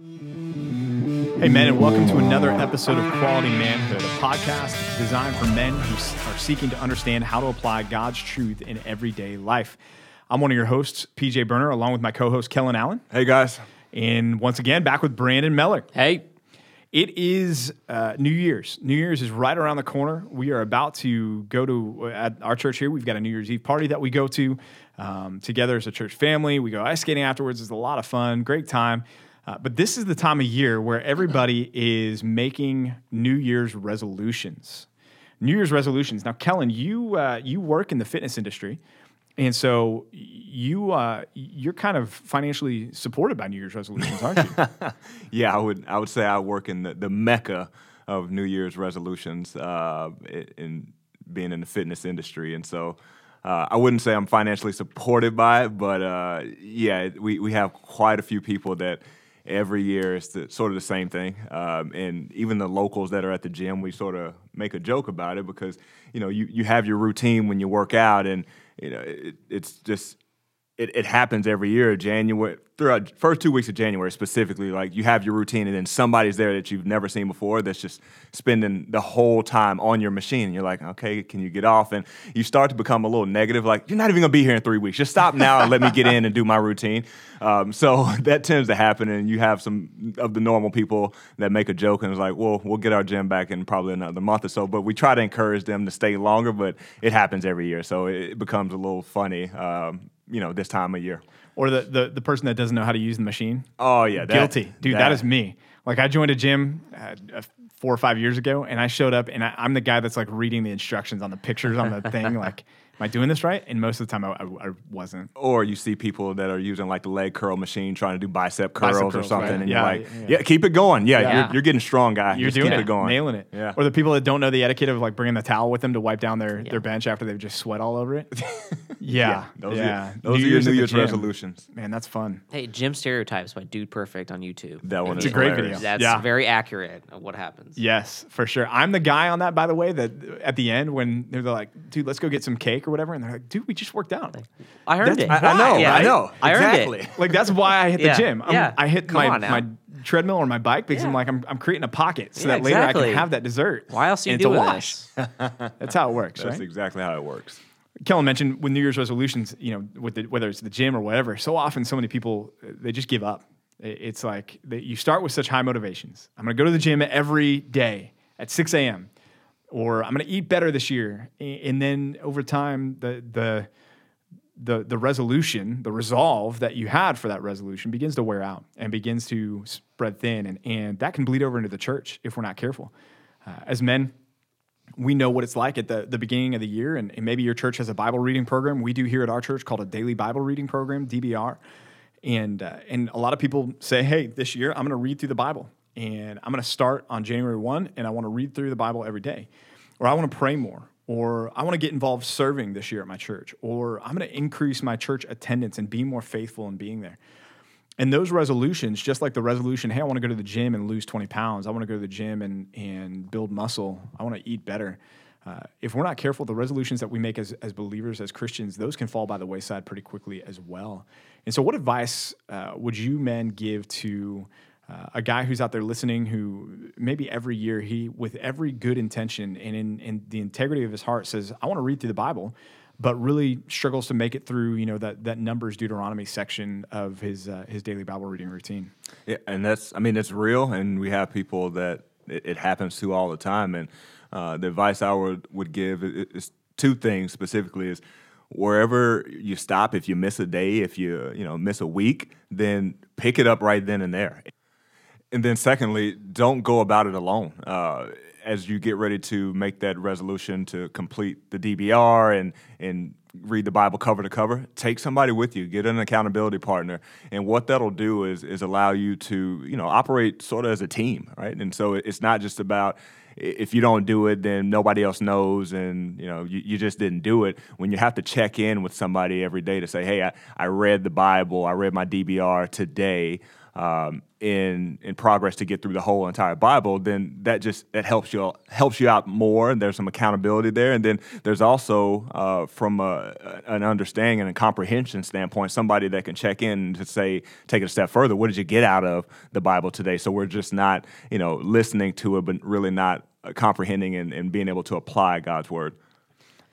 Hey, men, and welcome to another episode of Quality Manhood, a podcast designed for men who are seeking to understand how to apply God's truth in everyday life. I'm one of your hosts, PJ Burner, along with my co host, Kellen Allen. Hey, guys. And once again, back with Brandon Meller. Hey. It is uh, New Year's. New Year's is right around the corner. We are about to go to, at our church here, we've got a New Year's Eve party that we go to um, together as a church family. We go ice skating afterwards. It's a lot of fun, great time. Uh, but this is the time of year where everybody is making New Year's resolutions. New Year's resolutions. Now, Kellen, you uh, you work in the fitness industry, and so you uh, you're kind of financially supported by New Year's resolutions, aren't you? yeah, I would I would say I work in the, the mecca of New Year's resolutions uh, in being in the fitness industry, and so. Uh, I wouldn't say I'm financially supported by it, but uh, yeah, we, we have quite a few people that every year it's the, sort of the same thing. Um, and even the locals that are at the gym, we sort of make a joke about it because you know you, you have your routine when you work out, and you know it, it's just it, it happens every year. January throughout first two weeks of January specifically, like you have your routine, and then somebody's there that you've never seen before that's just spending the whole time on your machine. And you're like, okay, can you get off? And you start to become a little negative, like you're not even gonna be here in three weeks. Just stop now and let me get in and do my routine. Um, so that tends to happen, and you have some of the normal people that make a joke and it's like, well, we'll get our gym back in probably another month or so. But we try to encourage them to stay longer, but it happens every year, so it becomes a little funny. Um, you know, this time of year. Or the, the, the person that doesn't know how to use the machine. Oh yeah, that, guilty, dude. that, that is me. Like I joined a gym uh, four or five years ago, and I showed up, and I, I'm the guy that's like reading the instructions on the pictures on the thing, like am I doing this right? And most of the time, I, I, I, wasn't. Or you see people that are using like the leg curl machine trying to do bicep curls, bicep curls or something, right. and yeah, you're like, yeah. yeah. keep it going. Yeah, yeah. You're, you're, getting strong, guy. You're Just doing keep it, it going, nailing it. Yeah. Or the people that don't know the etiquette of like bringing the towel with them to wipe down their, their bench after they've just sweat all over it. yeah, those yeah. Are, those New are your New Year's resolutions. Man, that's fun. Hey, Gym Stereotypes by Dude Perfect on YouTube. That one it's is a great hilarious. video. That's very accurate of what happens. Yes, for sure. I'm the guy on that, by the way. That at the end when they're like, "Dude, let's go get some cake or whatever," and they're like, "Dude, we just worked out." I earned That's it. I, I know. Yeah, I know. I earned exactly. it. Like that's why I hit the Yeah, gym. I'm- yeah. I hit Come my my treadmill or my bike because I'm like I'm, I'm creating a pocket so Yeah, that later I can have that dessert. Why else are you and it's a wash. That's how it works, That's right? exactly how it works. Kellen mentioned with New Year's resolutions, you know, with the, whether it's the gym or whatever. So often, so many people uh, they just give up. It's like they, you start with such high motivations. I'm going to go to the gym every day at 6 a.m. or I'm going to eat better this year, and then over time, the the the the resolution, the resolve that you had for that resolution begins to wear out and begins to spread thin, and and that can bleed over into the church if we're not careful. Uh, as men, we know what it's like at the, the beginning of the year, and, and maybe your church has a Bible reading program. We do here at our church called a daily Bible reading program, DBR. And, uh, and a lot of people say, hey, this year I'm going to read through the Bible, and I'm going to start on January 1, and I want to read through the Bible every day. Or I want to pray more, or I want to get involved serving this year at my church, or I'm going to increase my church attendance and be more faithful in being there. And those resolutions, just like the resolution, hey, I want to go to the gym and lose 20 pounds. I want to go to the gym and, and build muscle. I want to eat better. Uh, if we're not careful, the resolutions that we make as, as believers, as Christians, those can fall by the wayside pretty quickly as well. And so, what advice uh, would you men give to uh, a guy who's out there listening who maybe every year he, with every good intention and in, in the integrity of his heart, says, I want to read through the Bible, but really struggles to make it through, you know, that that Numbers Deuteronomy section of his uh, his daily Bible reading routine. Yeah, and that's I mean it's real, and we have people that it, it happens to all the time. And uh, the advice I would would give is, two things specifically: is wherever you stop, if you miss a day, if you you know miss a week, then pick it up right then and there. And then secondly, don't go about it alone. Uh, as you get ready to make that resolution to complete the DBR and and read the Bible cover to cover, take somebody with you, get an accountability partner. And what that'll do is is allow you to, you know, operate sort of as a team, right? And so it's not just about if you don't do it, then nobody else knows, and you know you, you just didn't do it. When you have to check in with somebody every day to say, "Hey, I, I read the Bible, I read my DBR today," um, in in progress to get through the whole entire Bible, then that just that helps you helps you out more. And there's some accountability there, and then there's also uh, from a, an understanding and a comprehension standpoint, somebody that can check in to say, take it a step further. What did you get out of the Bible today? So we're just not you know listening to it, but really not uh, comprehending and, and being able to apply God's word.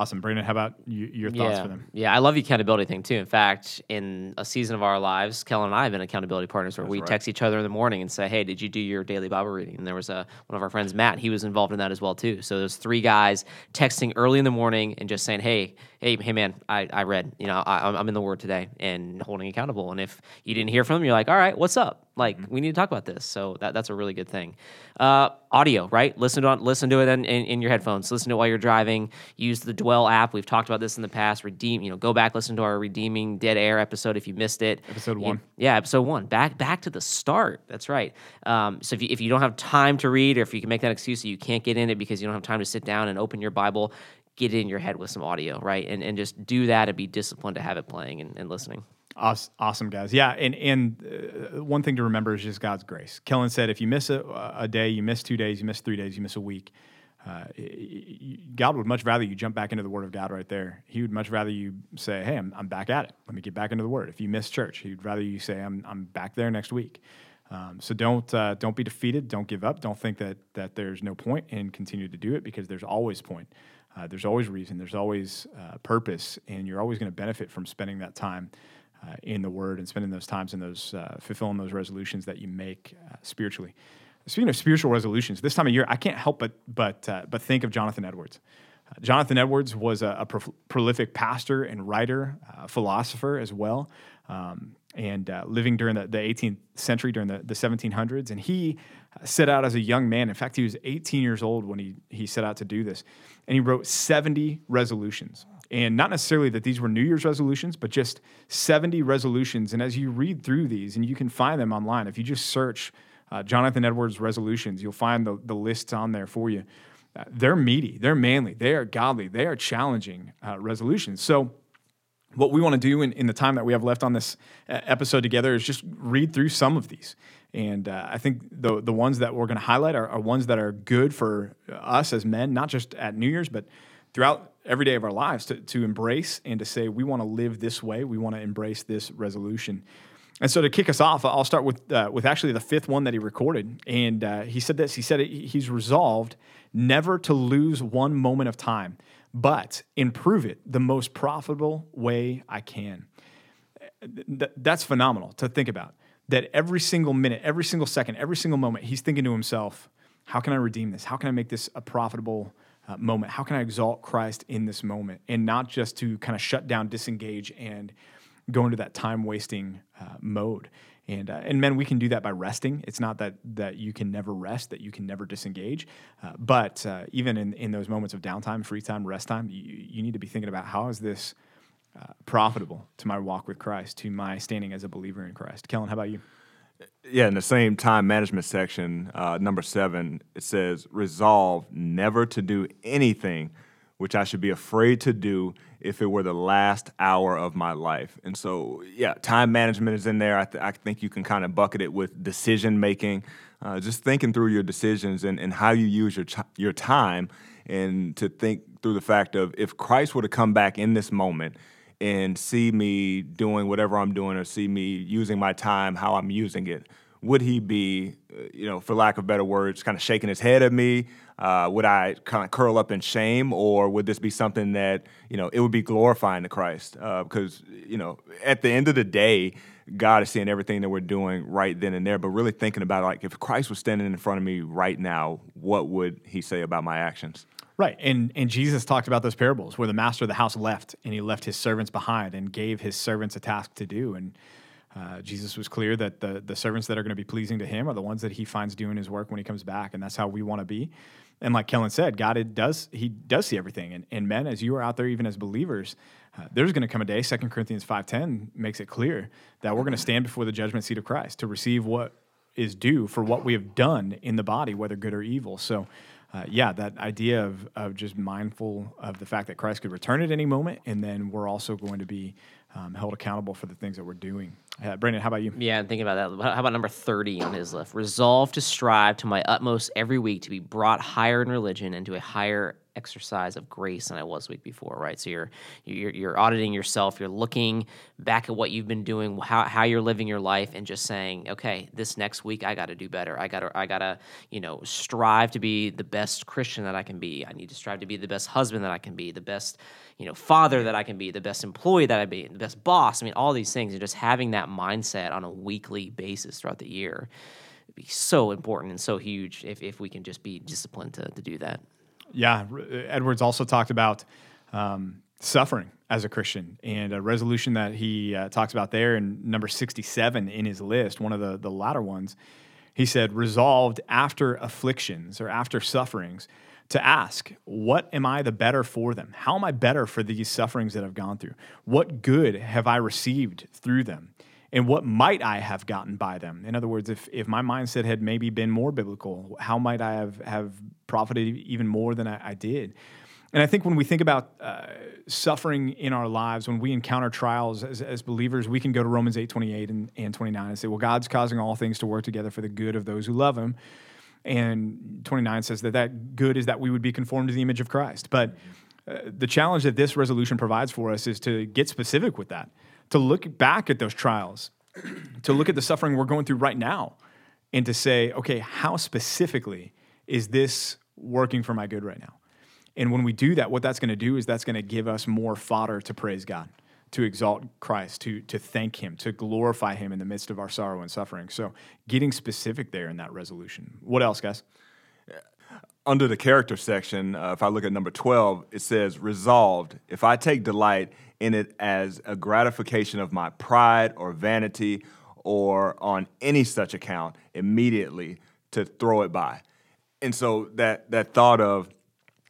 Awesome, Brandon. How about you, your thoughts yeah. for them? Yeah, I love the accountability thing too. In fact, in a season of our lives, Kellen and I have been accountability partners where That's we right. text each other in the morning and say, "Hey, did you do your daily Bible reading?" And there was a one of our friends, Matt. He was involved in that as well too. So there's three guys texting early in the morning and just saying, "Hey, hey, hey, man, I, I read. You know, I, I'm in the Word today," and holding accountable. And if you didn't hear from them, you're like, "All right, what's up?" Like we need to talk about this. So that, that's a really good thing. Uh, audio, right? Listen to listen to it in, in, in your headphones. Listen to it while you're driving. Use the Dwell app. We've talked about this in the past. Redeem, you know, go back listen to our redeeming dead air episode if you missed it. Episode You- one. yeah, episode one. Back back to the start. That's right. Um, so if you, if you don't have time to read, or if you can make that excuse that you can't get in it because you don't have time to sit down and open your Bible, get it in your head with some audio, right? And and just do that and be disciplined to have it playing and, and listening. Awes- Awesome, guys. Yeah, and and uh, one thing to remember is just God's grace. Kellen said, if you miss a, a day, you miss two days, you miss three days, you miss a week. Uh, God would much rather you jump back into the Word of God right there. He would much rather you say, "Hey, I'm, I'm back at it. Let me get back into the Word." If you miss church, He'd rather you say, "I'm I'm back there next week." Um, so don't uh, don't be defeated. Don't give up. Don't think that that there's no point and continue to do it because there's always point. Uh, there's always reason. There's always uh, purpose, and you're always going to benefit from spending that time uh, in the Word and spending those times in those uh, fulfilling those resolutions that you make uh, spiritually. Speaking of spiritual resolutions, this time of year I can't help but but uh, but think of Jonathan Edwards. Uh, Jonathan Edwards was a, a pro- prolific pastor and writer, uh, philosopher as well, um, and living during the, the 18th century, during the, the 1700s. And he set out as a young man. In fact, he was 18 years old when he, he set out to do this. And he wrote 70 resolutions. And not necessarily that these were New Year's resolutions, but just 70 resolutions. And as you read through these, and you can find them online, if you just search uh, Jonathan Edwards resolutions, you'll find the, the lists on there for you. Uh, they're meaty, they're manly, they are godly, they are challenging uh, resolutions. So, what we want to do in, in the time that we have left on this uh, episode together is just read through some of these. And uh, I think the the ones that we're going to highlight are, are ones that are good for us as men, not just at New Year's, but throughout every day of our lives to, to embrace and to say, we want to live this way. We want to embrace this resolution. And so to kick us off, I'll start with uh, with actually the fifth one that he recorded, and uh, he said this. He said he's resolved never to lose one moment of time, but improve it the most profitable way I can. Th- that's phenomenal to think about. That every single minute, every single second, every single moment, he's thinking to himself, "How can I redeem this? How can I make this a profitable?" Uh, moment. How can I exalt Christ in this moment, and not just to kind of shut down, disengage, and go into that time wasting uh, mode. And, uh, and men, we can do that by resting. It's not that, that you can never rest, that you can never disengage. Uh, but uh, even in, in those moments of downtime, free time, rest time, you, you need to be thinking about how is this uh, profitable to my walk with Christ, to my standing as a believer in Christ. Kellen, how about you? Yeah, in the same time management section, uh, number seven, it says, resolve never to do anything which I should be afraid to do if it were the last hour of my life. And so, yeah, time management is in there. I, th- I think you can kind of bucket it with decision making, uh, just thinking through your decisions and, and how you use your, ch- your time, and to think through the fact of if Christ were to come back in this moment and see me doing whatever I'm doing or see me using my time how I'm using it, would he be, uh, you know, for lack of better words, kind of shaking his head at me? Uh, would I kind of curl up in shame, or would this be something that you know it would be glorifying to Christ? Uh, because you know, at the end of the day, God is seeing everything that we're doing right then and there. But really thinking about like if Christ was standing in front of me right now, what would He say about my actions? Right. And and Jesus talked about those parables where the master of the house left and he left his servants behind and gave his servants a task to do. And uh, Jesus was clear that the the servants that are going to be pleasing to him are the ones that he finds doing his work when he comes back. And that's how we want to be. And like Kellen said, God it does he does see everything. And, and men, as you are out there, even as believers, uh, there's going to come a day. Second Corinthians five ten makes it clear that we're going to stand before the judgment seat of Christ to receive what is due for what we have done in the body, whether good or evil. So, uh, yeah, that idea of, of just mindful of the fact that Christ could return at any moment, and then we're also going to be um, held accountable for the things that we're doing. Uh, Brandon, how about you? Yeah, and thinking about that, how about number 30 on his list? Resolve to strive to my utmost every week to be brought higher in religion and to a higher exercise of grace than I was week before, right? So you're you're, you're auditing yourself, you're looking back at what you've been doing, how, how you're living your life, and just saying, okay, this next week I got to do better. I got to I got to you know strive to be the best Christian that I can be. I need to strive to be the best husband that I can be, the best you know father that I can be, the best employee that I be, the best boss. I mean, all these things, and just having that mindset on a weekly basis throughout the year. Be so important and so huge if, if we can just be disciplined to, to do that. Yeah, Edwards also talked about um, suffering as a Christian and a resolution that he uh, talks about there in number 67 in his list, one of the, the latter ones. He said, resolved after afflictions or after sufferings to ask, what am I the better for them? How am I better for these sufferings that I've gone through? What good have I received through them? And what might I have gotten by them? In other words, if, if my mindset had maybe been more biblical, how might I have, have profited even more than I, I did? And I think when we think about uh, suffering in our lives, when we encounter trials as, as believers, we can go to Romans 8 28 and, and 29 and say, well, God's causing all things to work together for the good of those who love him. And 29 says that that good is that we would be conformed to the image of Christ. But uh, the challenge that this resolution provides for us is to get specific with that to look back at those trials, to look at the suffering we're going through right now, and to say, okay, how specifically is this working for my good right now? And when we do that, what that's going to do is that's going to give us more fodder to praise God, to exalt Christ, to, to thank Him, to glorify Him in the midst of our sorrow and suffering. So, getting specific there in that resolution. What else, guys? Under the character section, uh, if I look at number 12, it says, Resolved, if I take delight in it as a gratification of my pride or vanity or on any such account immediately to throw it by. And so that that thought of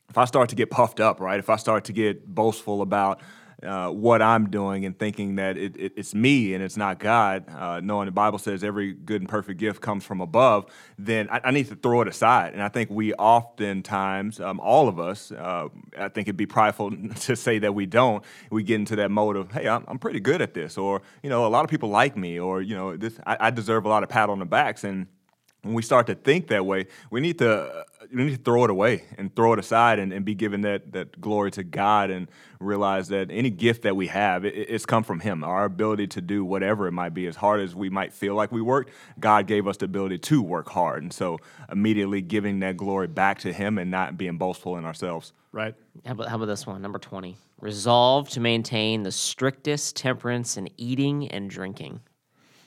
if I start to get puffed up, right? If I start to get boastful about uh, what I'm doing and thinking that it, it, it's me and it's not God, uh, knowing the Bible says every good and perfect gift comes from above, then I, I need to throw it aside. And I think we oftentimes, um, all of us, uh, I think it'd be prideful to say that we don't. We get into that mode of, hey, I'm, I'm pretty good at this, or you know, a lot of people like me, or you know, this I, I deserve a lot of pat on the backs and when we start to think that way, we need to we need to throw it away and throw it aside and, and be given that that glory to God and realize that any gift that we have, it, it's come from Him. Our ability to do whatever it might be, as hard as we might feel like we worked, God gave us the ability to work hard. And so immediately giving that glory back to Him and not being boastful in ourselves. Right. How about, how about this one, number 20? Resolve to maintain the strictest temperance in eating and drinking.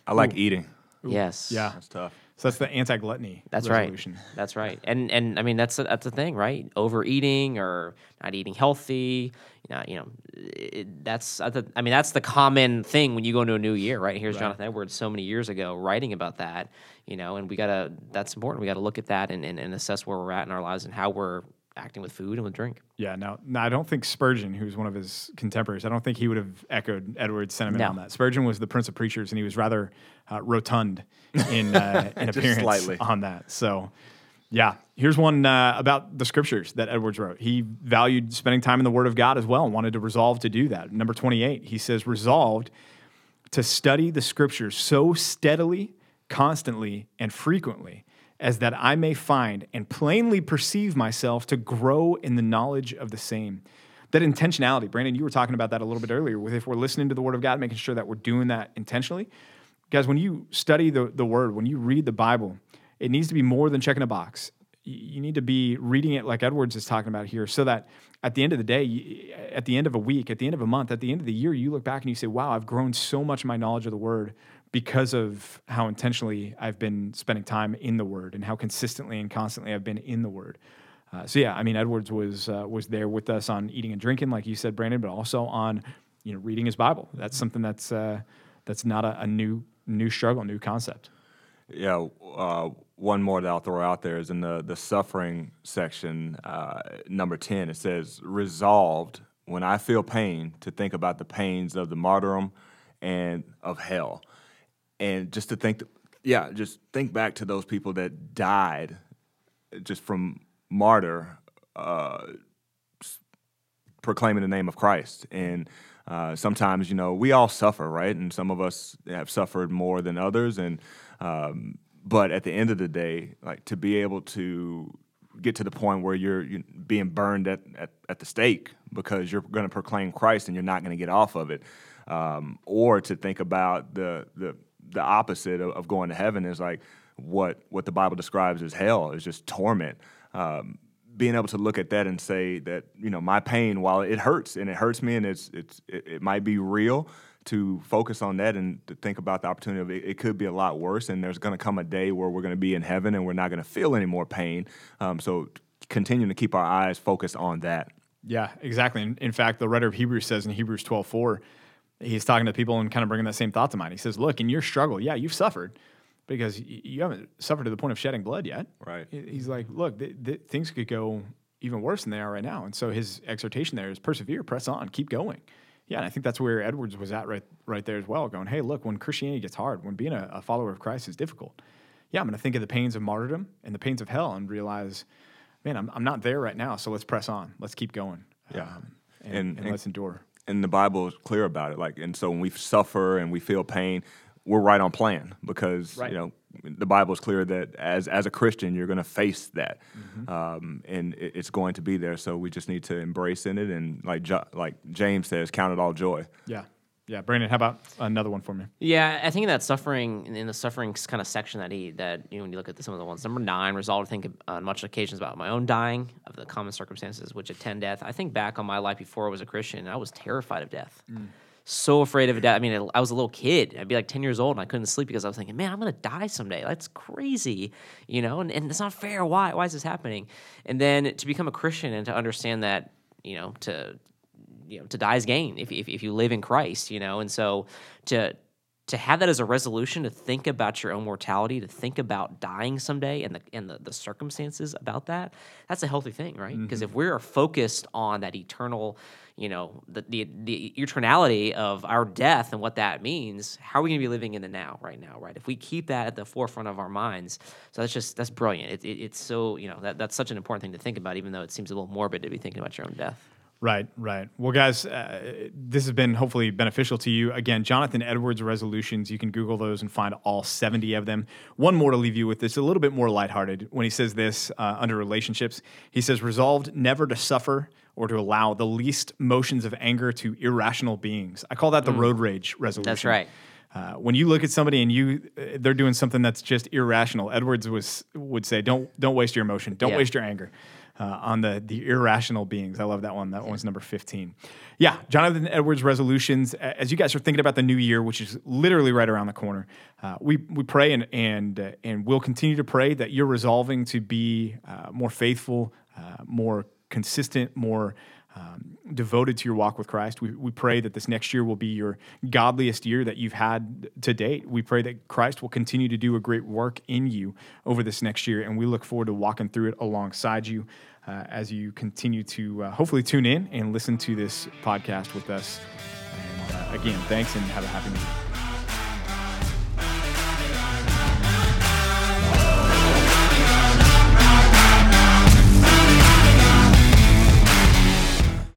I like Ooh. eating. Ooh. Yes. Yeah. That's tough. So that's the anti-gluttony. That's resolution. right. That's right. And and I mean that's a, that's the thing, right? Overeating or not eating healthy. You know, you know, it, that's I mean that's the common thing when you go into a new year, right? Here's right. Jonathan Edwards so many years ago writing about that. You know, and we gotta that's important. We gotta look at that and, and, and assess where we're at in our lives and how we're acting with food and with drink. Yeah, no, no, I don't think Spurgeon, who's one of his contemporaries, I don't think he would have echoed Edwards' sentiment no. on that. Spurgeon was the Prince of Preachers, and he was rather uh, rotund in uh, in appearance slightly. on that. So, yeah, here's one uh, about the scriptures that Edwards wrote. He valued spending time in the Word of God as well, and wanted to resolve to do that. Number 28, he says, resolved to study the scriptures so steadily, constantly, and frequently as that I may find and plainly perceive myself to grow in the knowledge of the same. That intentionality, Brandon, you were talking about that a little bit earlier with if we're listening to the Word of God, making sure that we're doing that intentionally. Guys, when you study the, the Word, when you read the Bible, it needs to be more than checking a box. You need to be reading it like Edwards is talking about here, so that at the end of the day, at the end of a week, at the end of a month, at the end of the year, you look back and you say, wow, I've grown so much in my knowledge of the Word because of how intentionally I've been spending time in the Word and how consistently and constantly I've been in the Word. Uh, so yeah, I mean Edwards was uh, was there with us on eating and drinking, like you said, Brandon, but also on you know reading his Bible. That's something that's uh, that's not a, a, new new struggle, new concept. Yeah, uh, one more that I'll throw out there is in the the suffering section, uh, number ten. It says, "Resolved when I feel pain to think about the pains of the martyrdom and of hell." And just to think, yeah, just think back to those people that died just from martyr uh, proclaiming the name of Christ, and Uh, sometimes, you know, we all suffer, right? And some of us have suffered more than others. And um, but at the end of the day, like to be able to get to the point where you're, you're being burned at, at, at the stake because you're going to proclaim Christ and you're not going to get off of it, um, or to think about the the the opposite of, of, going to heaven is like what what the Bible describes as hell is just torment. Um, being able to look at that and say that you know my pain, while it hurts and it hurts me and it's it's it, it might be real, to focus on that and to think about the opportunity of it, it could be a lot worse. And there's going to come a day where we're going to be in heaven and we're not going to feel any more pain. Um, so continuing to keep our eyes focused on that. Yeah, exactly. In, in fact, the writer of Hebrews says in Hebrews 12 4, he's talking to people and kind of bringing that same thought to mind. He says, Look, in your struggle, yeah, you've suffered because you haven't suffered to the point of shedding blood yet. Right. He's like, Look, th- th- things could go even worse than they are right now. And so his exhortation there is persevere, press on, keep going. Yeah, and I think that's where Edwards was at right right there as well, going, hey, look, when Christianity gets hard, when being a, a follower of Christ is difficult, yeah, I'm going to think of the pains of martyrdom and the pains of hell and realize, man, I'm, I'm not there right now, so let's press on. Let's keep going. Yeah. Um, and, and, and, let's endure. And the Bible is clear about it. Like, and so when we suffer and we feel pain, we're right on plan because right. you know the Bible is clear that as as a Christian you're going to face that, mm-hmm. um, and it, it's going to be there. So we just need to embrace in it and like like James says, count it all joy. Yeah. Yeah, Brandon, how about another one for me? Yeah, I think in that suffering, in the suffering kind of section that he that you know when you look at the, some of the ones, number nine, resolve to think on much occasions about my own dying of the common circumstances which attend death. I think back on my life before I was a Christian, I was terrified of death. Mm so afraid of death. I mean, I was a little kid. I'd be like 10 years old and I couldn't sleep because I was thinking, man, I'm going to die someday. That's crazy, you know, and, and it's not fair. Why? Why is this happening? And then to become a Christian and to understand that, you know, to, you know, to die is gain if, if, if you live in Christ, you know, and so to, to have that as a resolution to think about your own mortality, to think about dying someday and the and the, the circumstances about that, that's a healthy thing, right? Because mm-hmm. if we're focused on that eternal, you know, the, the the eternality of our death and what that means, how are we going to be living in the now, right now, right? If we keep that at the forefront of our minds, so that's just that's brilliant. It, it, it's so you know that that's such an important thing to think about, even though it seems a little morbid to be thinking about your own death. Right, right. Well, guys, uh, this has been hopefully beneficial to you. Again, Jonathan Edwards resolutions, you can Google those and find all 70 of them. One more to leave you with this, a little bit more lighthearted. When he says this uh, under relationships, he says, resolved never to suffer or to allow the least motions of anger to irrational beings. I call that the mm. road rage resolution. That's right. Uh, when you look at somebody and you uh, they're doing something that's just irrational, Edwards was would say, "Don't don't waste your emotion. Don't yeah. waste your anger." Uh, on the the irrational beings. I love that one. That one's number fifteen. Yeah, Jonathan Edwards resolutions. As you guys are thinking about the new year, which is literally right around the corner, uh, we we pray and and uh, and we'll continue to pray that you're resolving to be uh, more faithful, uh, more consistent, more um, devoted to your walk with Christ. We, we pray that this next year will be your godliest year that you've had to date. We pray that Christ will continue to do a great work in you over this next year, and we look forward to walking through it alongside you uh, as you continue to uh, hopefully tune in and listen to this podcast with us. And uh, again, thanks and have a happy new year.